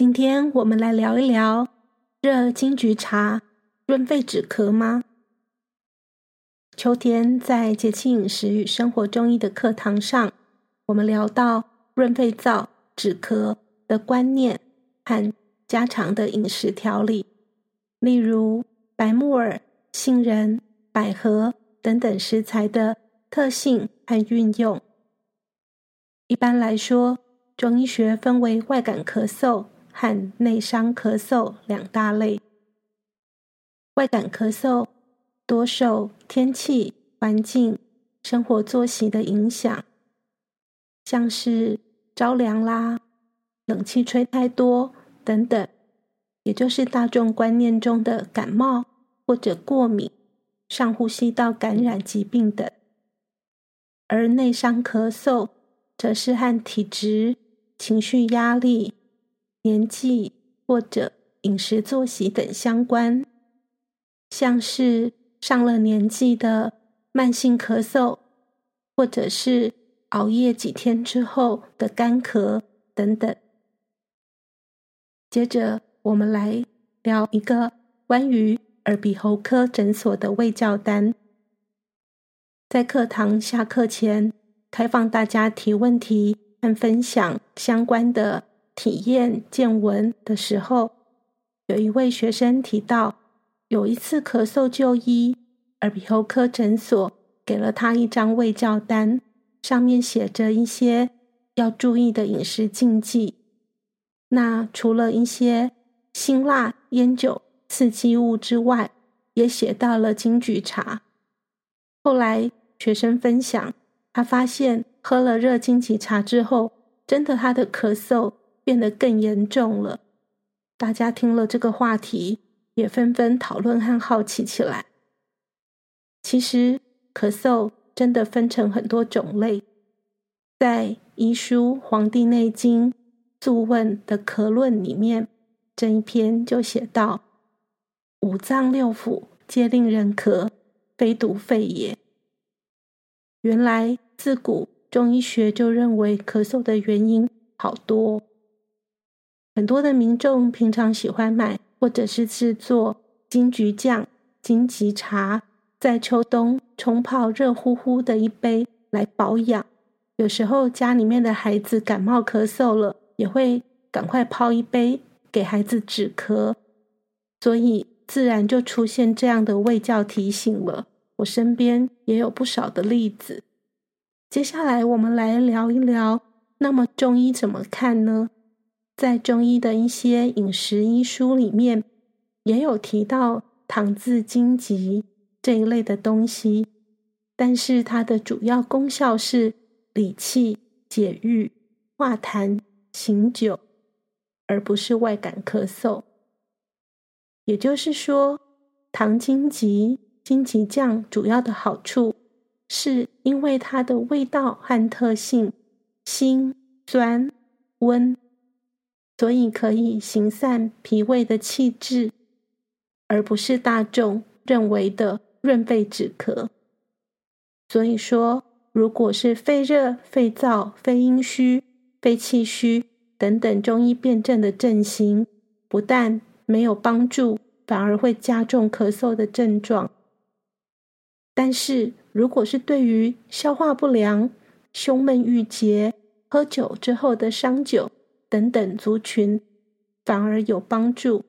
今天我们来聊一聊热金桔茶润肺止咳吗？秋天在节气饮食与生活中医的课堂上，我们聊到润肺燥、止咳的观念和家常的饮食调理，例如白木耳、杏仁、百合等等食材的特性和运用。一般来说，中医学分为外感咳嗽和内伤咳嗽两大类。外感咳嗽多受天气、环境、生活作息的影响，像是着凉啦、冷气吹太多等等，也就是大众观念中的感冒或者过敏、上呼吸道感染疾病等。而内伤咳嗽则是和体质、情绪压力、年纪或者饮食作息等相关，像是上了年纪的慢性咳嗽，或者是熬夜几天之后的干咳等等。接着，我们来聊一个关于耳鼻喉科诊所的卫教单。在课堂下课前，开放大家提问题。和分享相关的体验见闻的时候，有一位学生提到，有一次咳嗽就医，耳鼻喉科诊所给了他一张胃教单，上面写着一些要注意的饮食禁忌。那除了一些辛辣、烟酒、刺激物之外，也写到了金桔茶。后来学生分享，他发现。喝了热金桔茶之后，真的他的咳嗽变得更严重了。大家听了这个话题，也纷纷讨论和好奇起来。其实咳嗽真的分成很多种类，在医书《黄帝内经·素问》的咳论里面，这一篇就写道：“五脏六腑皆令人咳，非独肺也。”原来自古。中医学就认为咳嗽的原因好多，很多的民众平常喜欢买或者是制作金桔酱、金桔茶，在秋冬冲泡热乎乎的一杯来保养。有时候家里面的孩子感冒咳嗽了，也会赶快泡一杯给孩子止咳，所以自然就出现这样的味教提醒了。我身边也有不少的例子。接下来我们来聊一聊，那么中医怎么看呢？在中医的一些饮食医书里面，也有提到糖渍荆棘这一类的东西，但是它的主要功效是理气、解郁、化痰、醒酒，而不是外感咳嗽。也就是说，糖荆棘、荆棘酱主要的好处。是因为它的味道和特性辛、酸、温，所以可以行散脾胃的气滞，而不是大众认为的润肺止咳。所以说，如果是肺热、肺燥、肺阴虚、肺气虚等等中医辨证的症型，不但没有帮助，反而会加重咳嗽的症状。但是，如果是对于消化不良、胸闷郁结、喝酒之后的伤酒等等族群，反而有帮助。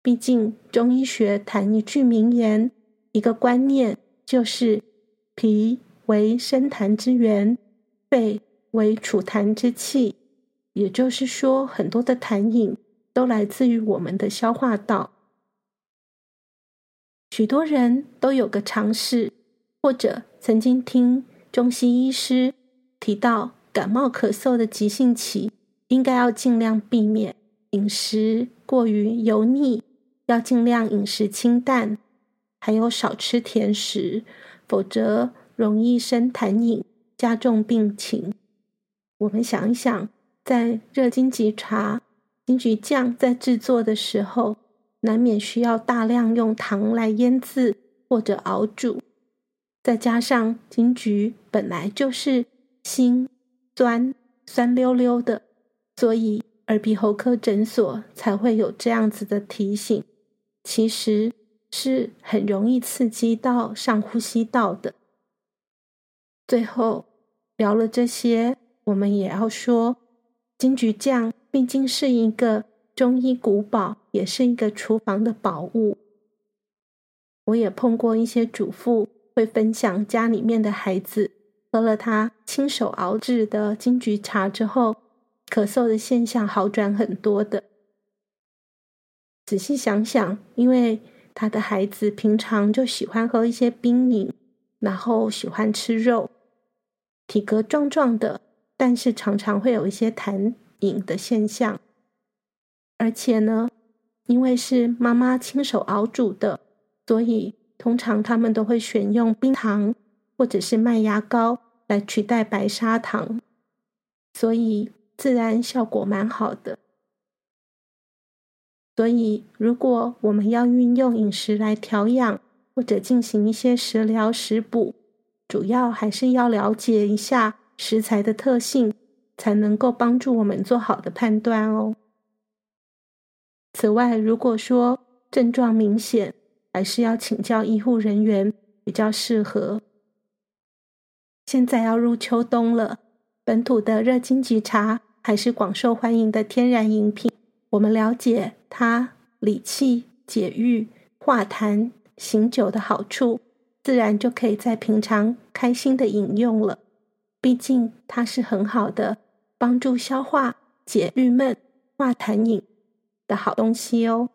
毕竟中医学谈一句名言，一个观念，就是脾为生痰之源，肺为储痰之器。也就是说，很多的痰饮都来自于我们的消化道。许多人都有个常识。或者曾经听中西医师提到，感冒咳嗽的急性期，应该要尽量避免饮食过于油腻，要尽量饮食清淡，还有少吃甜食，否则容易生痰饮，加重病情。我们想一想，在热金桔茶、金桔酱在制作的时候，难免需要大量用糖来腌制或者熬煮。再加上金桔本来就是辛、酸、酸溜溜的，所以耳鼻喉科诊所才会有这样子的提醒，其实是很容易刺激到上呼吸道的。最后聊了这些，我们也要说，金桔酱毕竟是一个中医古堡，也是一个厨房的宝物。我也碰过一些主妇会分享家里面的孩子喝了他亲手熬制的金桔茶之后，咳嗽的现象好转很多的。仔细想想，因为他的孩子平常就喜欢喝一些冰饮，然后喜欢吃肉，体格壮壮的，但是常常会有一些痰饮的现象。而且呢，因为是妈妈亲手熬煮的，所以通常他们都会选用冰糖或者是麦芽膏来取代白砂糖，所以。自然效果蛮好的，所以如果我们要运用饮食来调养或者进行一些食疗食补，主要还是要了解一下食材的特性，才能够帮助我们做好的判断哦。此外，如果说症状明显，还是要请教医护人员比较适合。现在要入秋冬了，本土的热金桔茶。还是广受欢迎的天然饮品。我们了解它理气、解郁、化痰、醒酒的好处，自然就可以在平常开心的饮用了。毕竟它是很好的帮助消化、解郁闷、化痰饮的好东西哦。